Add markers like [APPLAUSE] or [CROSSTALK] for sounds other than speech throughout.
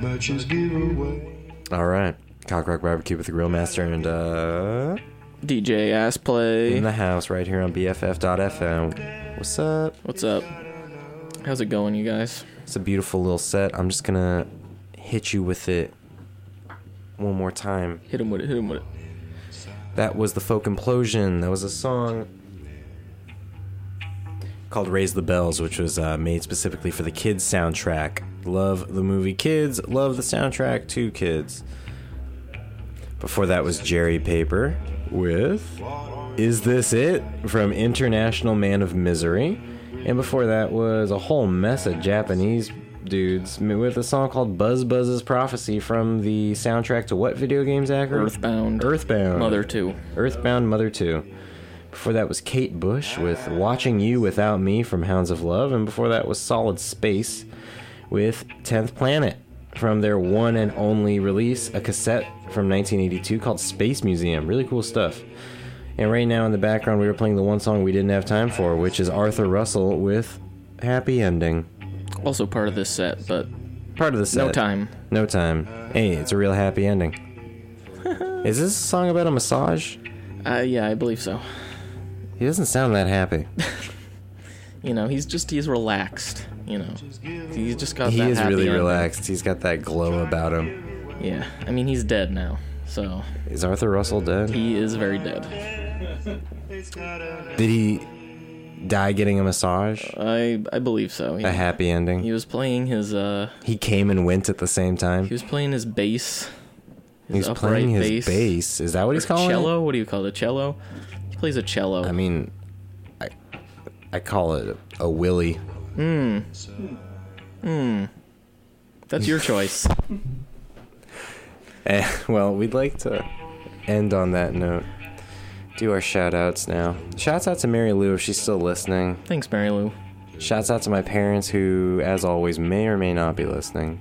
merchants give away. All right. Cock Rock Barbecue with the Grill Master and uh DJ Ass Play. in the house right here on BFF.fm. What's up? What's up? How's it going, you guys? It's a beautiful little set. I'm just gonna hit you with it one more time. Hit him with it. Hit him with it. That was the Folk Implosion. That was a song called Raise the Bells, which was uh, made specifically for the kids soundtrack. Love the movie Kids, love the soundtrack to Kids. Before that was Jerry Paper with Is This It from International Man of Misery. And before that was a whole mess of Japanese dudes with a song called Buzz Buzz's Prophecy from the soundtrack to what video game, Zachary? Earthbound. Earthbound. Mother 2. Earthbound Mother 2. Before that was Kate Bush with Watching You Without Me from Hounds of Love. And before that was Solid Space with 10th Planet from their one and only release, a cassette from 1982 called Space Museum. Really cool stuff. And right now in the background, we were playing the one song we didn't have time for, which is Arthur Russell with Happy Ending. Also part of this set, but Part of the set. no time. No time. Hey, it's a real happy ending. [LAUGHS] is this a song about a massage? Uh, yeah, I believe so. He doesn't sound that happy. [LAUGHS] You know, he's just, he's relaxed. You know, he's just got he that is happy really ending. relaxed. He's got that glow about him. Yeah, I mean, he's dead now. So Is Arthur Russell dead? he is very dead. [LAUGHS] Did he die getting a massage? I I believe so. A happy ending. He was playing his uh He came and went at the same time. he was playing his bass. His He's playing his bass. Is that what he's Or calling cello? What do you call it? A cello? He plays a cello. I mean, I I call it a willy. That's your choice. [LAUGHS] Eh, well, we'd like to end on that note. Do our shout outs now. Shouts out to Mary Lou if she's still listening. Thanks, Mary Lou. Shouts out to my parents who, as always, may or may not be listening.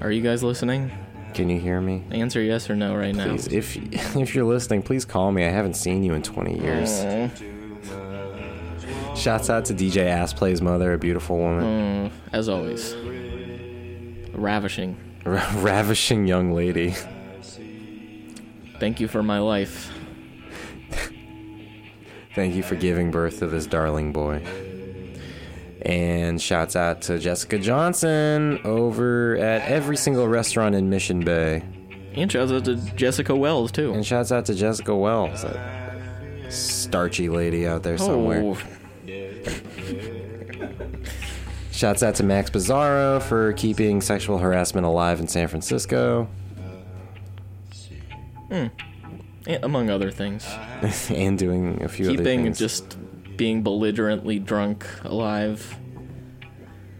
Are you guys listening? Can you hear me? Answer yes or no right now. If [LAUGHS] if you're listening, please call me. I haven't seen you in 20 years. Aw. Shouts out to DJ Assplay's mother, a beautiful woman, Mm, as always. Ravishing. Ra- [LAUGHS] ravishing young lady. Thank you for my life. Thank you for giving birth to this darling boy. And shouts out to Jessica Johnson over at every single restaurant in Mission Bay. And shouts out to Jessica Wells, too. And shouts out to Jessica Wells, that starchy lady out there somewhere. Oh, Shouts out to Max Bizarro for keeping sexual harassment alive in San Francisco. Hmm. and among other things. [LAUGHS] and doing a few other Keeping things. just being belligerently drunk alive.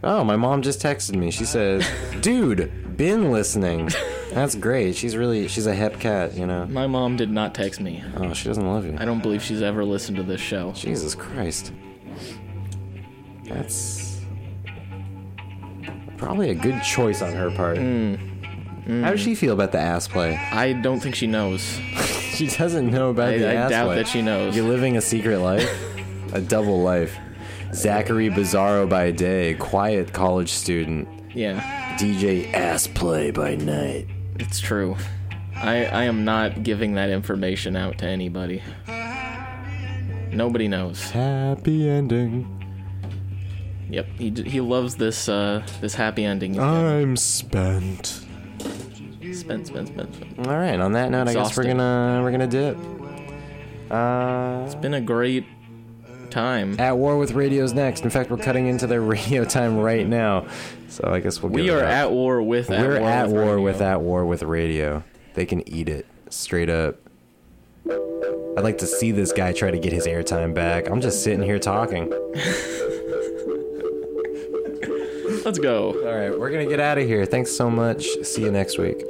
Oh, my mom just texted me. She says, [LAUGHS] "Dude, been listening. That's great. She's really she's a hep cat, you know. My mom did not text me. Oh, she doesn't love you. I don't believe she's ever listened to this show. Jesus Christ. That's probably a good choice on her part. Hmm. Hmm. How does she feel about the ass play? I don't think she knows. [LAUGHS] She doesn't know about I, the I ass doubt play. that she knows. You're living a secret life, a double life. Zachary Bizarro by day, quiet college student. Yeah, DJ ass play by night. it's true. I, I am not giving that information out to anybody. Nobody knows. Happy ending. Yep, he, j- he loves this uh this happy ending. I'm spent. Spin, spin, spin, spin. All right. On that note, I guess we're Exhausting. gonna we're gonna dip. Uh, It's been a great time. at war with radio's next. In fact, we're cutting into their [LAUGHS] radio time right now. So I guess we'll. We give it are up. at war with. We're at with war radio. with at war with radio. They can eat it straight up. I'd like to see this guy try to get his airtime back. I'm just sitting here talking. [LAUGHS] Let's go. All right, we're gonna get out of here. Thanks so much. See you next week.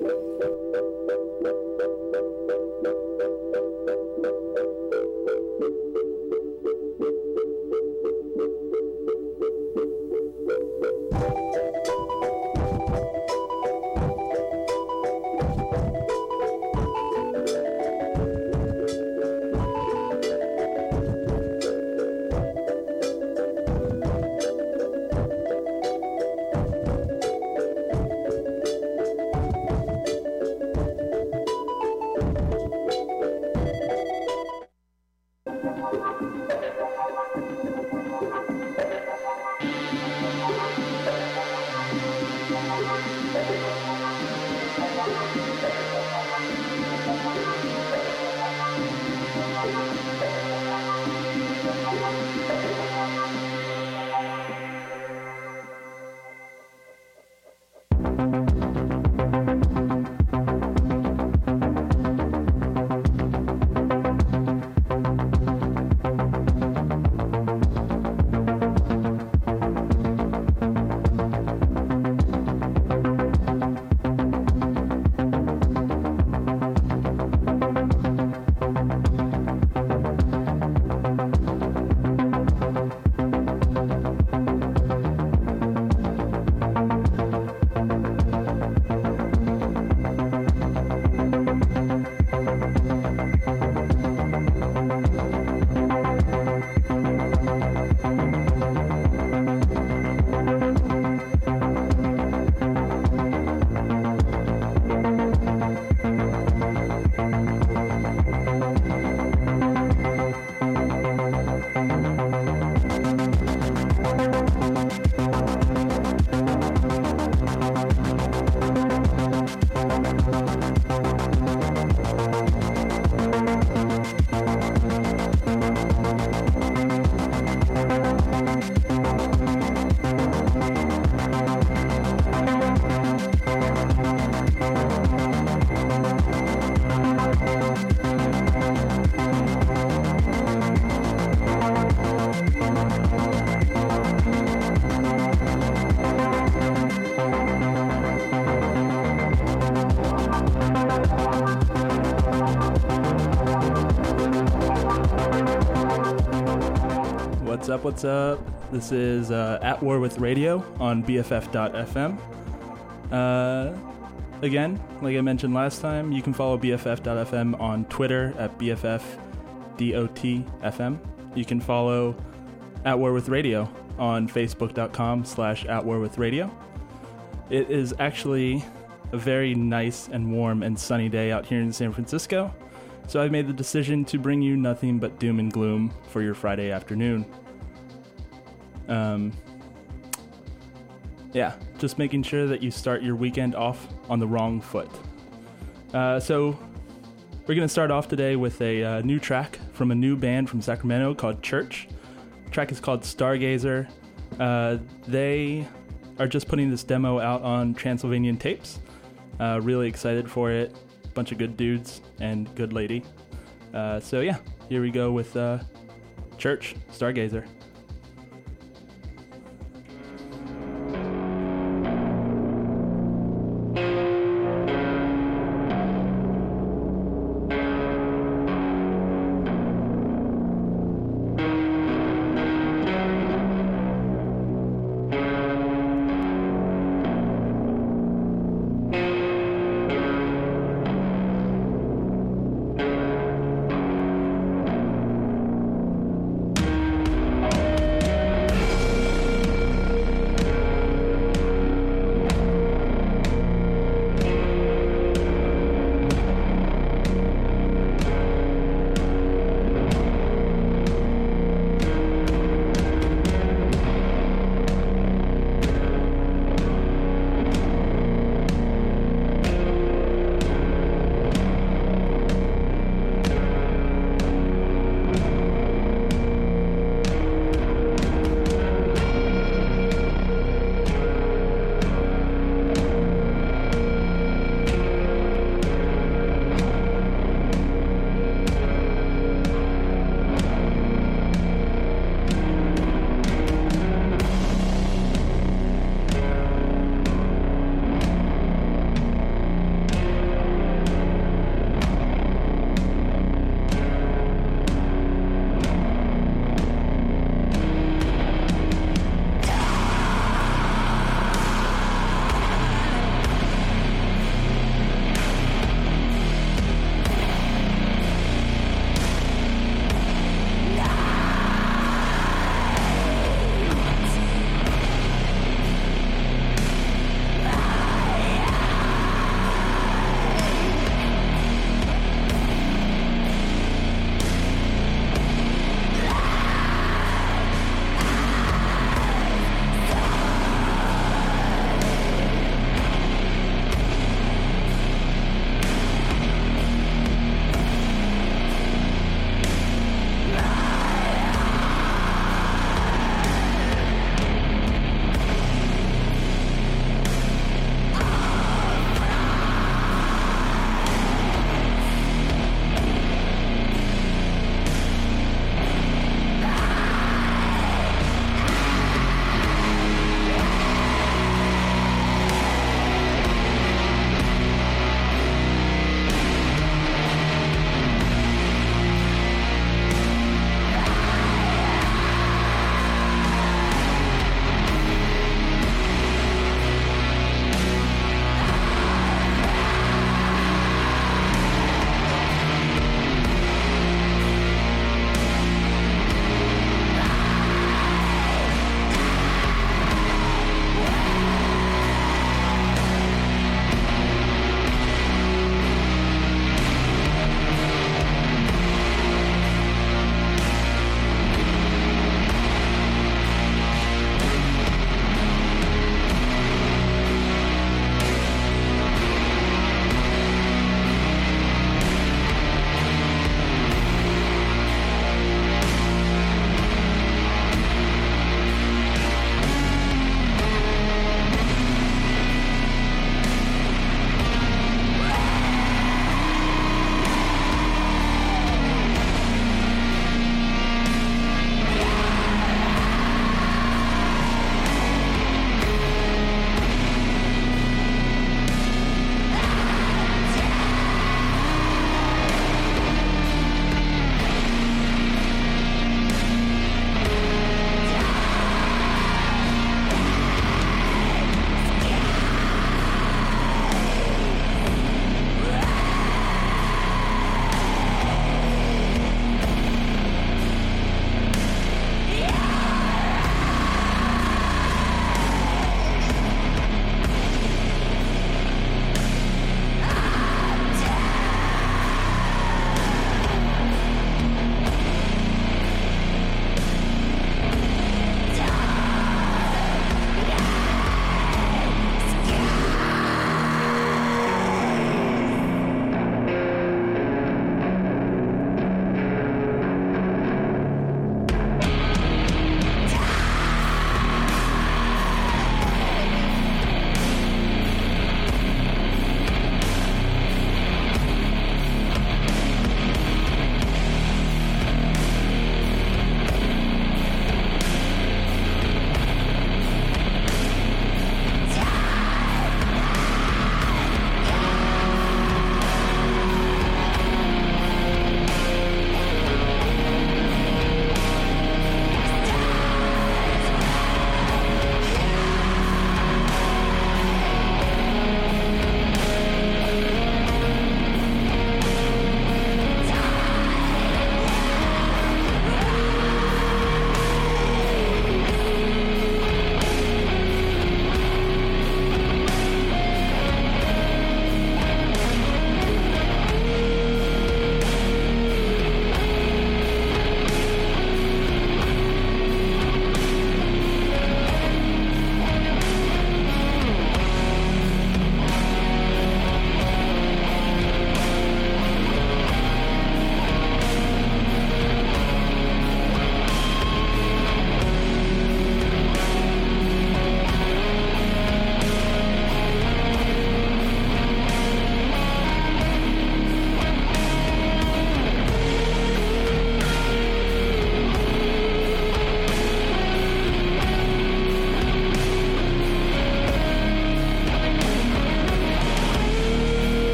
What's up? This is uh, At War with Radio on BFF.fm. Uh, again, like I mentioned last time, you can follow BFF.fm on Twitter at BFFDOTFM. You can follow At War with Radio on Facebook.com slash At War with Radio. It is actually a very nice and warm and sunny day out here in San Francisco, so I've made the decision to bring you nothing but doom and gloom for your Friday afternoon. Um, yeah, just making sure that you start your weekend off on the wrong foot. Uh, so, we're going to start off today with a uh, new track from a new band from Sacramento called Church. The track is called Stargazer. Uh, they are just putting this demo out on Transylvanian Tapes. Uh, really excited for it. Bunch of good dudes and good lady. Uh, so, yeah, here we go with uh, Church, Stargazer.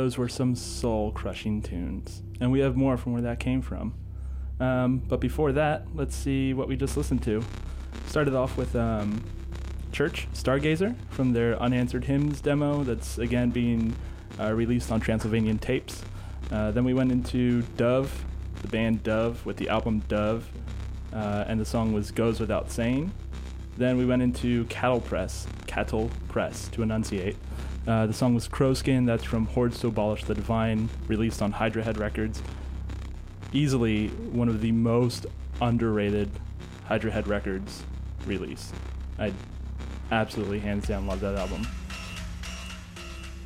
Those were some soul crushing tunes. And we have more from where that came from. Um, but before that, let's see what we just listened to. Started off with um, Church Stargazer from their Unanswered Hymns demo that's again being uh, released on Transylvanian tapes. Uh, then we went into Dove, the band Dove, with the album Dove, uh, and the song was Goes Without Saying. Then we went into Cattlepress, Cattle Press to enunciate. Uh, the song was Crowskin, that's from Hordes to Abolish the Divine, released on Hydra Head Records. Easily one of the most underrated Hydra Head Records release. I absolutely hands down love that album.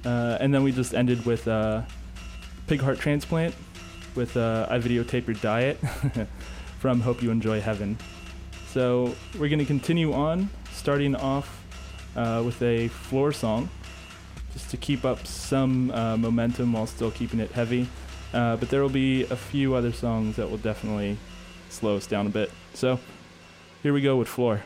Uh, and then we just ended with uh, Pig Heart Transplant with uh, I Videotape Your Diet [LAUGHS] from Hope You Enjoy Heaven. So we're going to continue on, starting off uh, with a floor song, just to keep up some uh, momentum while still keeping it heavy. Uh, but there will be a few other songs that will definitely slow us down a bit. So here we go with Floor.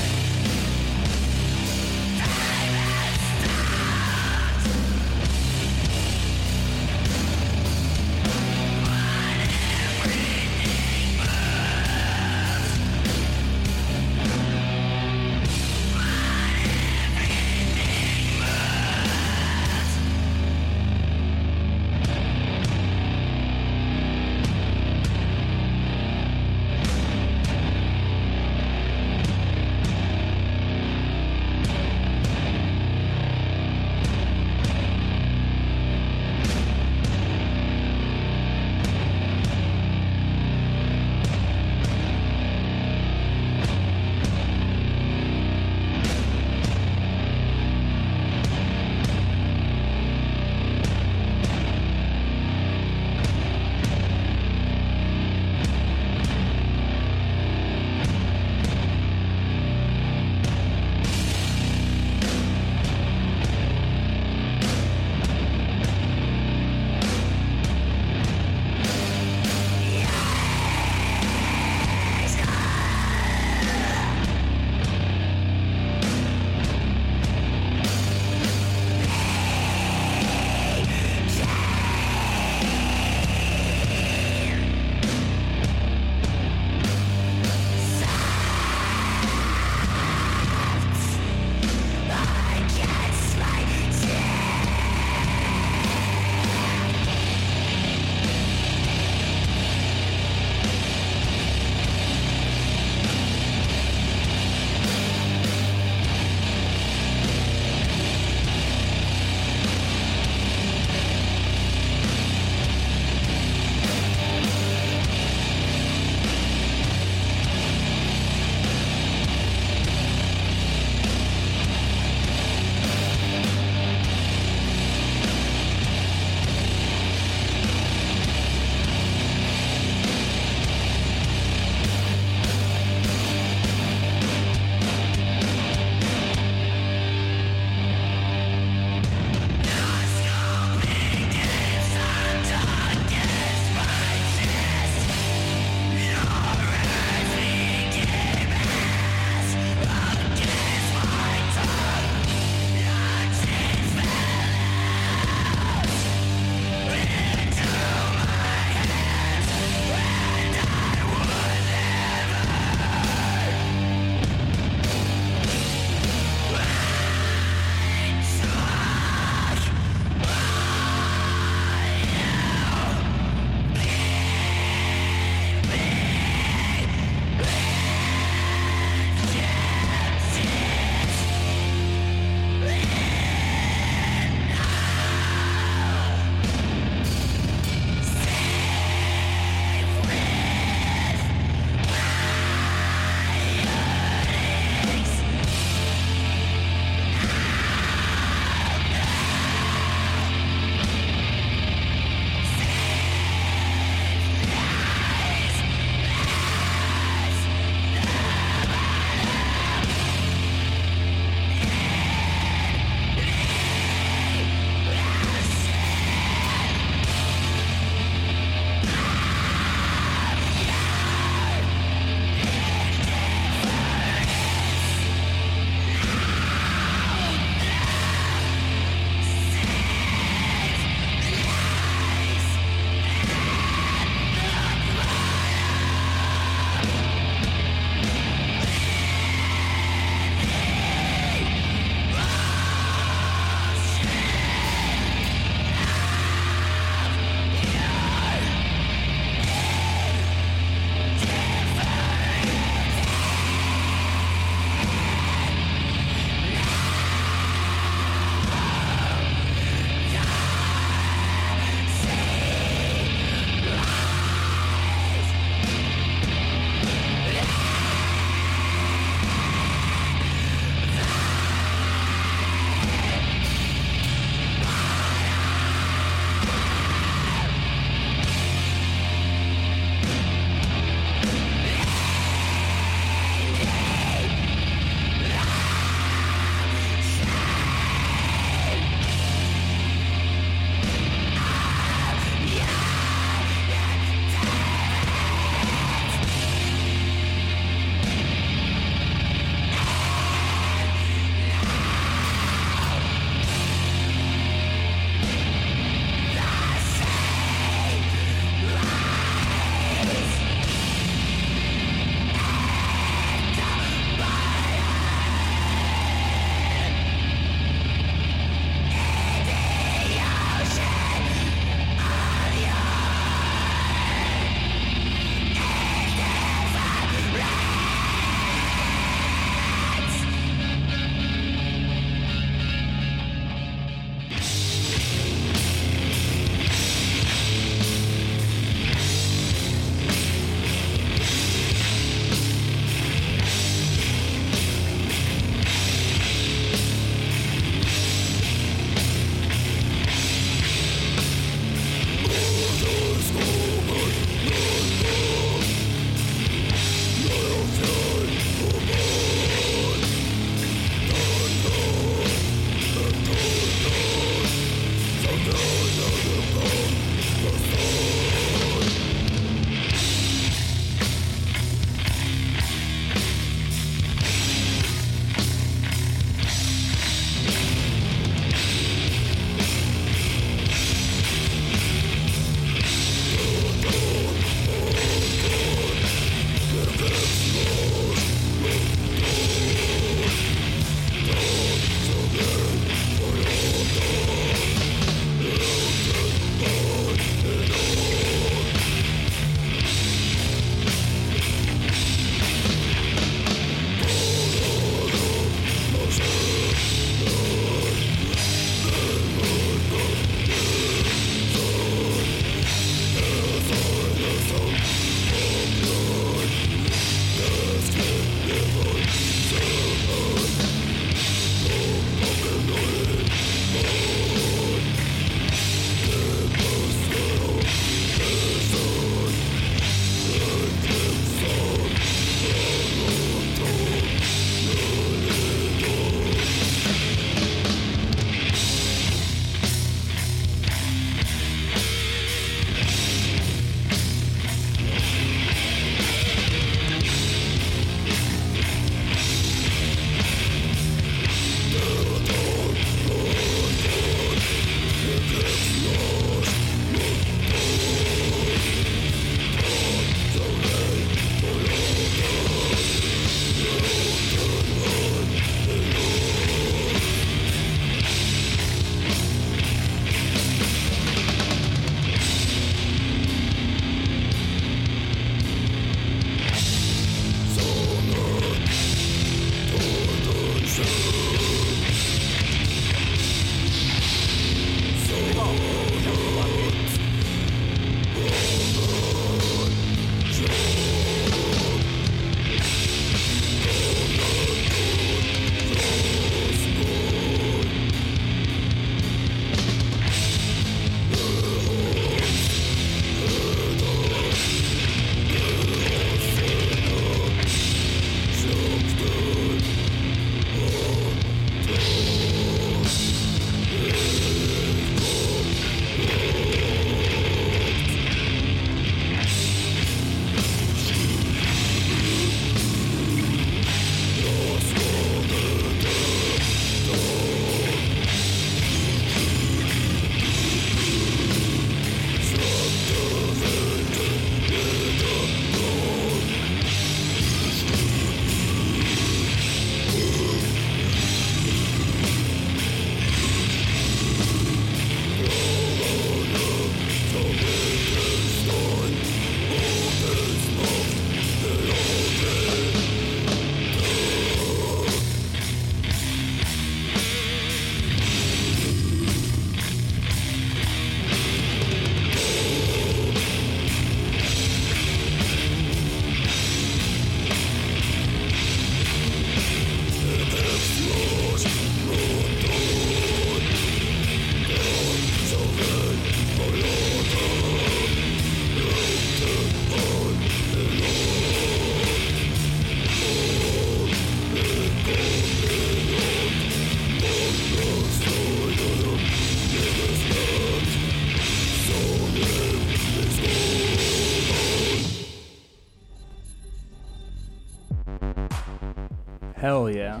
Yeah.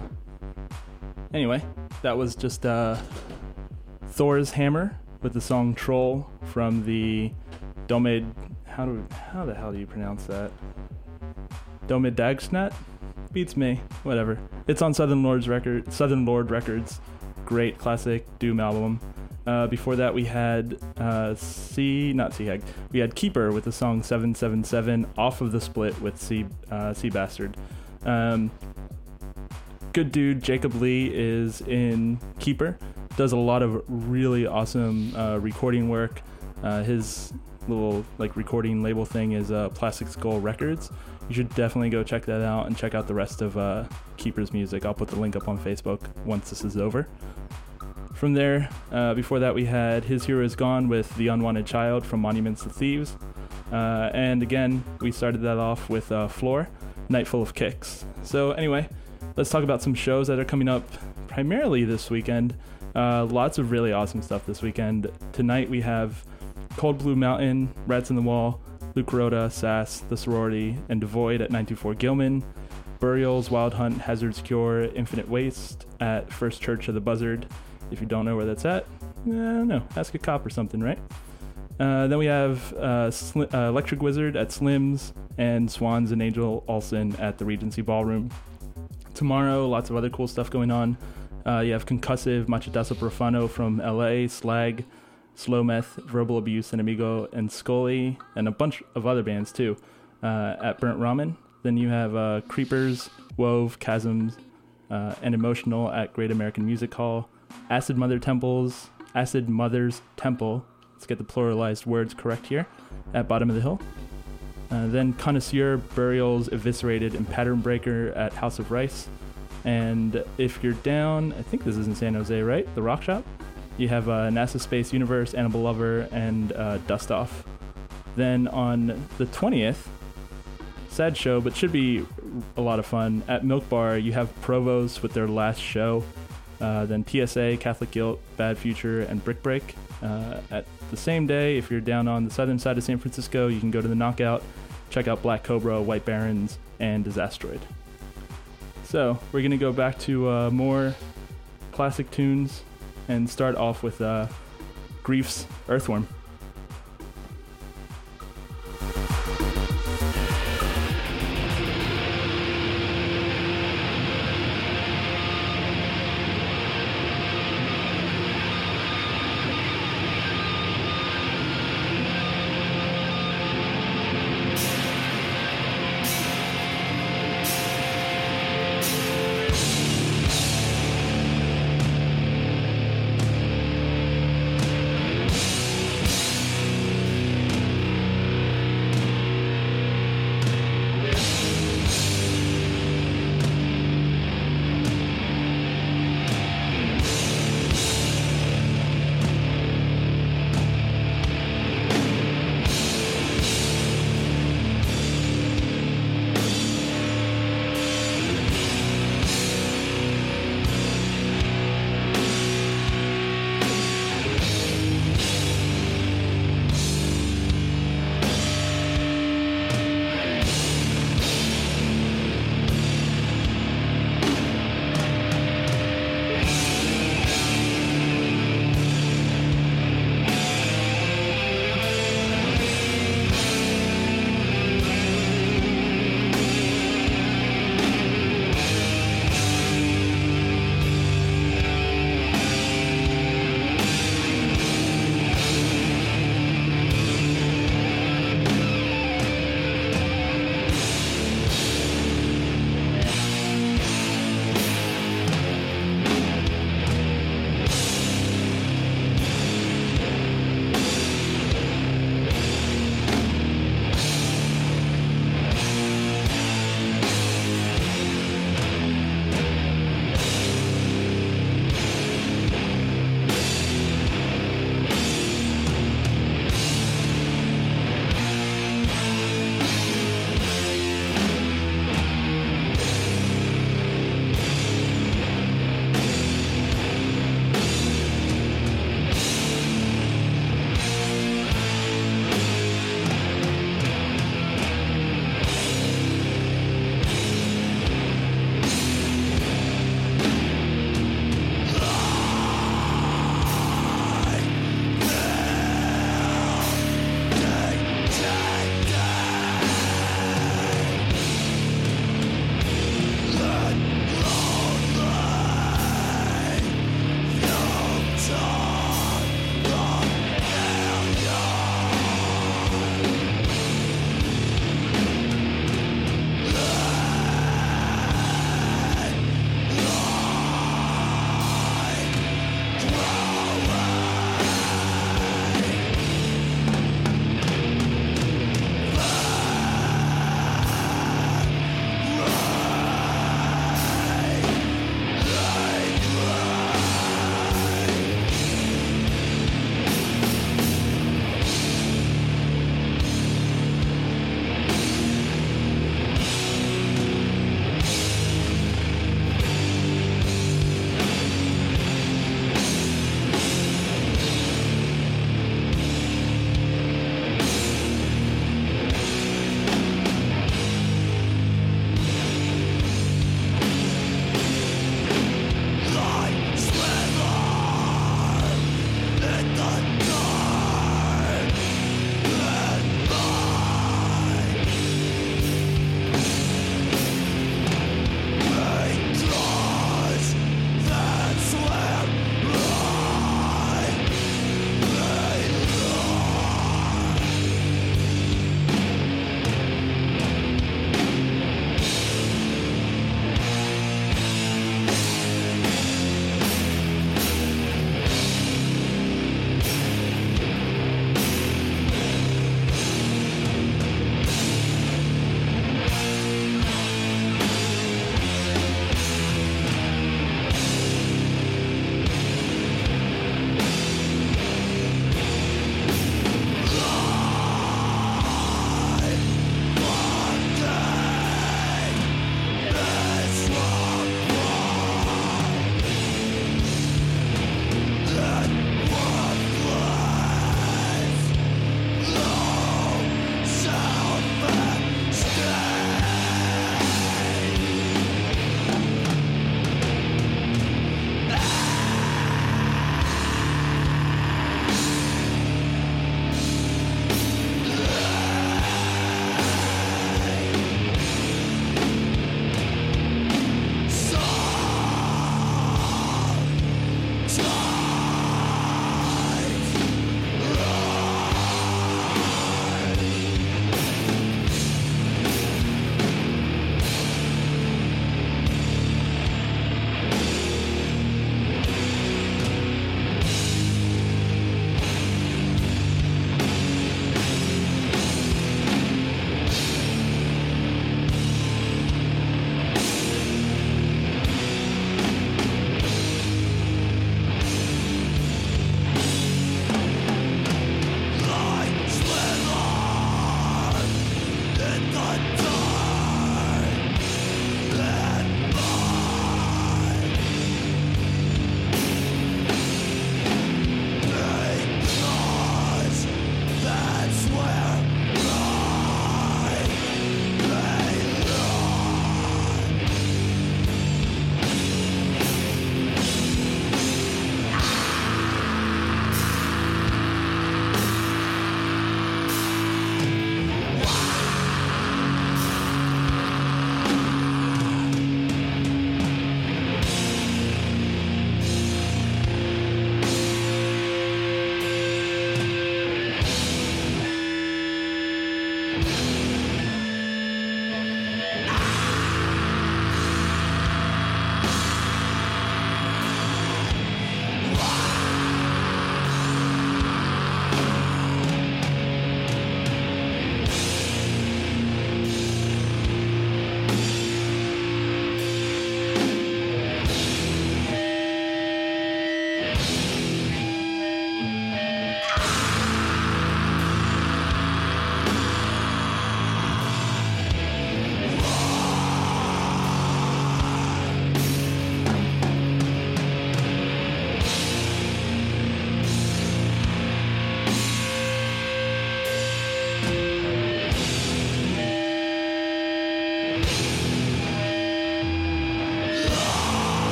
Anyway, that was just uh, Thorr's Hammer with the song Troll from the Domid. How do how the hell do you pronounce that? Domid Dagsnat? Beats me. Whatever. It's on Southern Lord's record. Southern Lord Records. Great classic Doom album. Uh, before that, we had uh, C, not Sea Hag. We had Keeper with the song 777 off of the split with C, uh, Sea Bastard. Um, good dude, Jacob Lee is in Keeper. Does a lot of really awesome uh, recording work. Uh, his little like recording label thing is uh, Plastic Skull Records. You should definitely go check that out and check out the rest of uh, Keeper's music. I'll put the link up on Facebook once this is over. From there, uh, before that, we had His Hero Is Gone with The Unwanted Child from Monuments to Thieves. Uh, and again, we started that off with uh, Floor, Night Full of Kicks. So, anyway, let's talk about some shows that are coming up primarily this weekend. Uh, lots of really awesome stuff this weekend. Tonight, we have Cold Blue Mountain, Rats in the Wall, Luke Rhoda, Sass, The Sorority, and Devoid at 924 Gilman. Burials, Wild Hunt, Hazard's Cure, Infinite Waste at First Church of the Buzzard. If you don't know where that's at, I don't know. Ask a cop or something, right? Uh, then we have uh, Sli- uh, Electric Wizard at Slim's and Swans and Angel Olsen at the Regency Ballroom. Tomorrow, lots of other cool stuff going on. Uh, you have Concussive, Machadazo Profano from LA, Slag, Slow Meth, Verbal Abuse, and Amigo, and Scully, and a bunch of other bands too uh, at Burnt Ramen. Then you have uh, Creepers, Wove, Chasms, uh, and Emotional at Great American Music Hall. Acid Mother Temples, Acid Mother's Temple. Let's get the pluralized words correct here. At Bottom of the Hill. Uh, then Connoisseur, Burials, Eviscerated, and Pattern Breaker at House of Rice. And if you're down, I think this is in San Jose, right? The Rock Shop. You have uh, NASA Space Universe, Animal Lover, and uh, Dust Off. Then on the 20th, sad show, but should be a lot of fun. At Milk Bar, you have Provost with their last show. Uh, then TSA, Catholic Guilt, Bad Future, and Brick Break. Uh, at the same day, if you're down on the southern side of San Francisco, you can go to the Knockout, check out Black Cobra, White Barons, and Disasteroid. So we're gonna go back to uh, more classic tunes and start off with uh, Grief's Earthworm.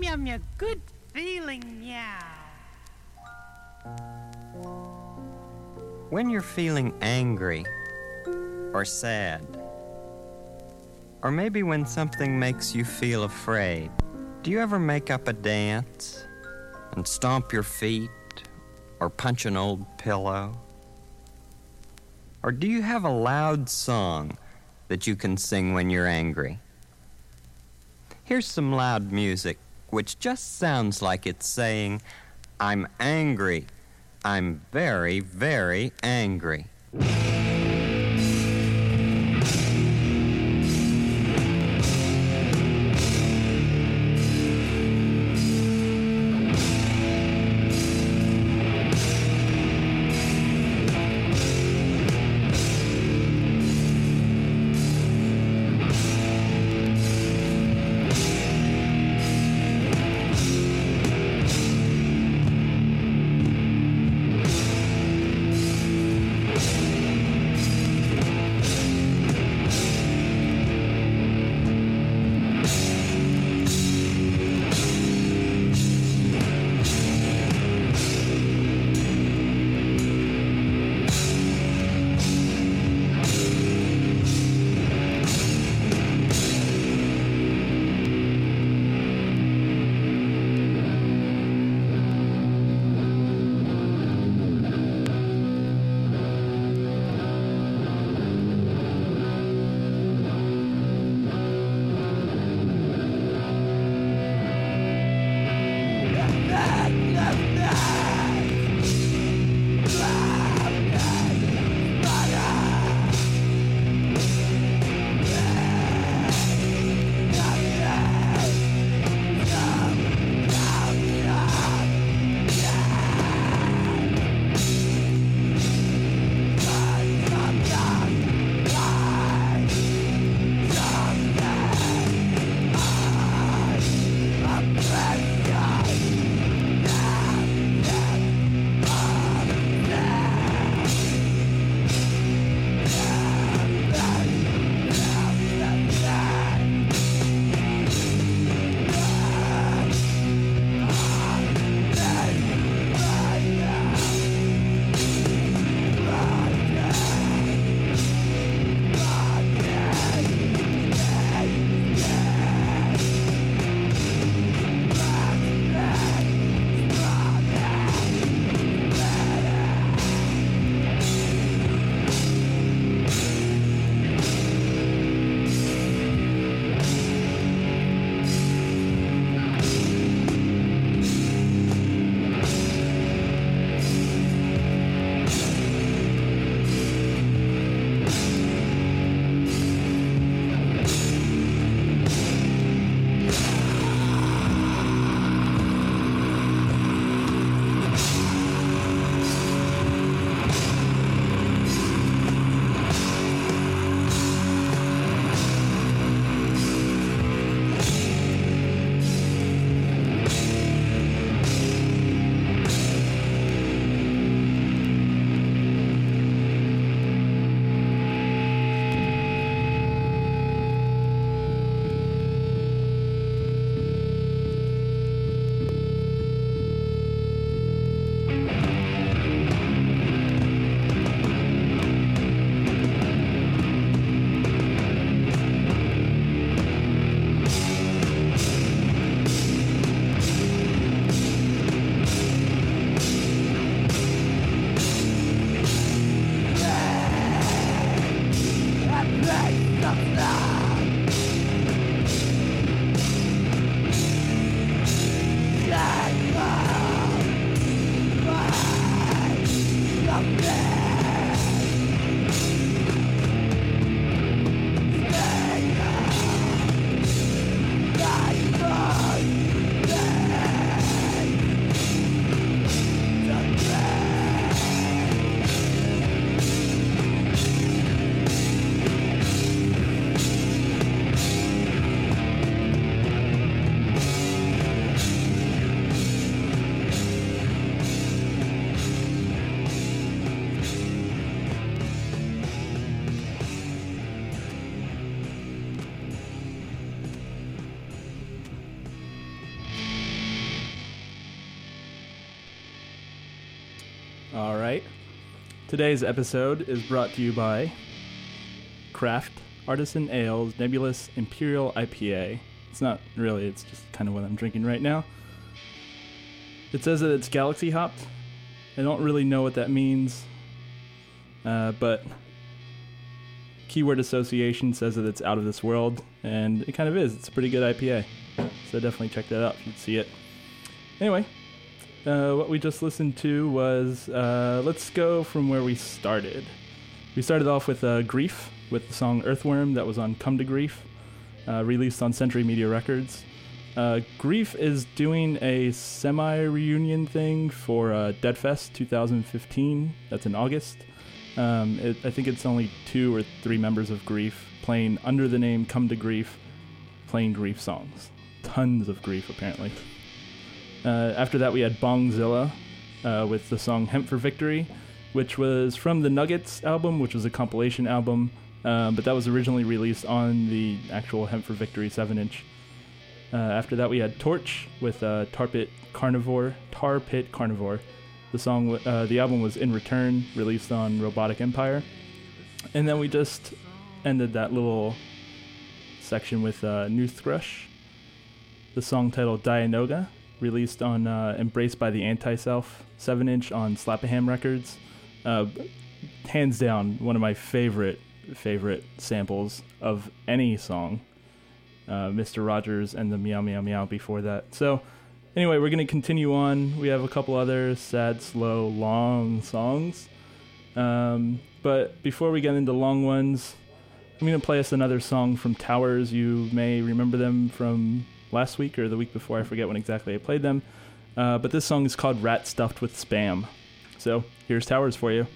Meow, meow, meow. Good feeling, meow. When you're feeling angry or sad, or maybe when something makes you feel afraid, do you ever make up a dance and stomp your feet or punch an old pillow? Or do you have a loud song that you can sing when you're angry? Here's some loud music which just sounds like it's saying, I'm angry. I'm very, very angry. Today's episode is brought to you by Craft Artisan Ales Nebulous Imperial IPA. It's not really, it's just kind of what I'm drinking right now. It says that it's galaxy hopped. I don't really know what that means, uh, but keyword association says that it's out of this world, and it kind of is. It's a pretty good IPA. So definitely check that out if you'd see it. Anyway, uh, what we just listened to was uh, let's go from where we started. We started off with uh, Grief with the song Earthworm that was on Come to Grief, uh, released on Century Media Records. Uh, Grief is doing a semi reunion thing for Deadfest 2015. That's in August. Um, it, I think it's only two or three members of Grief playing under the name Come to Grief, playing Grief songs. Tons of Grief, apparently. Uh, after that, we had Bongzilla uh, with the song Hemp for Victory, which was from the Nuggets album, which was a compilation album, um, but that was originally released on the actual Hemp for Victory 7 inch. Uh, after that, we had Torche with uh, Tar Pit Carnivore, Tar Pit Carnivore. The song, uh, the album was In Return, released on Robotic Empire. And then we just ended that little section with uh, Noothgrush, the song titled Dianoga, released on uh, Embraced by the Anti Self 7 inch on Slap a Ham Records. Uh, hands down, one of my favorite, favorite samples of any song. Uh, Mr. Rogers and the Meow Meow Meow before that. So, anyway, we're going to continue on. We have a couple other sad, slow, long songs. Um, but before we get into long ones, I'm going to play us another song from Towers. You may remember them from last week or the week before. I forget when exactly I played them. Uh, but this song is called Rat Stuffed with Spam. So here's Towers for you.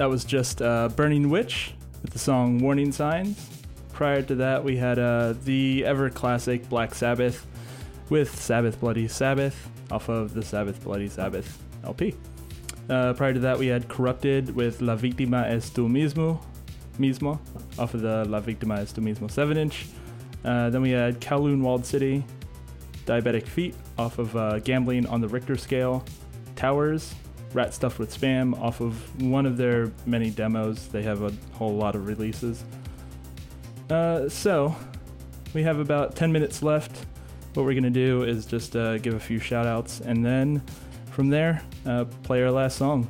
That was just uh, Burning Witch with the song Warning Signs. Prior to that, we had uh, the ever classic Black Sabbath with Sabbath Bloody Sabbath off of the Sabbath Bloody Sabbath LP. Uh, prior to that, we had Corrupted with La Víctima es tu mismo, mismo off of the La Víctima es tu mismo 7 inch. Uh, then we had Kowloon Walled City, Diabetic Feet off of uh, Gambling on the Richter Scale, Towers, Rat Stuff with Spam off of one of their many demos. They have a whole lot of releases. Uh, so, we have about 10 minutes left. What we're going to do is just uh, give a few shout outs and then from there, uh, play our last song.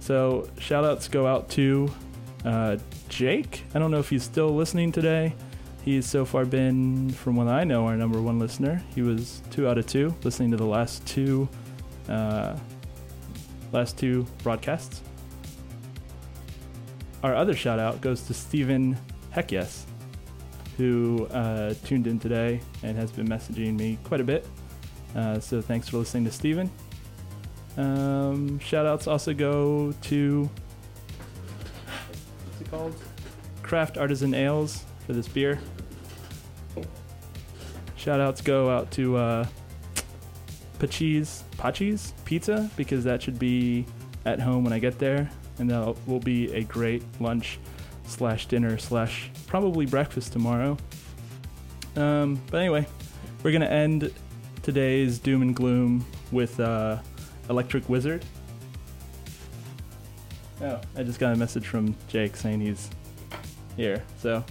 So, shout outs go out to uh, Jake. I don't know if he's still listening today. He's so far been, from what I know, our number one listener. He was two out of two, listening to the last two, uh, last two broadcasts. Our other shout out goes to Stephen Heck Yes, who uh, tuned in today and has been messaging me quite a bit. Uh, so thanks for listening to Stephen. Um, shout outs also go to what's it called? Craft Artisan Ales for this beer. Shout outs go out to uh, Pachi's Pachi's Pizza because that should be at home when I get there, and that will be a great lunch slash dinner slash probably breakfast tomorrow. Um, but anyway, we're gonna end today's doom and gloom with uh, Electric Wizard. Oh, I just got a message from Jake saying he's here. So,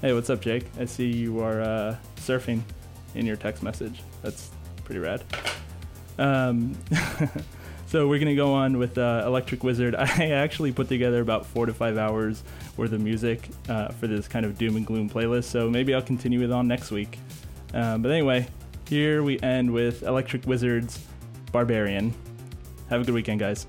hey, what's up, Jake? I see you are uh, surfing in your text message. That's pretty rad. Um, [LAUGHS] so we're gonna go on with uh, Electric Wizard. [LAUGHS] I actually put together about four to five hours worth of music uh, for this kind of doom and gloom playlist. So maybe I'll continue it on next week. Um, but anyway, here we end with Electric Wizard's Barbarian. Have a good weekend, guys.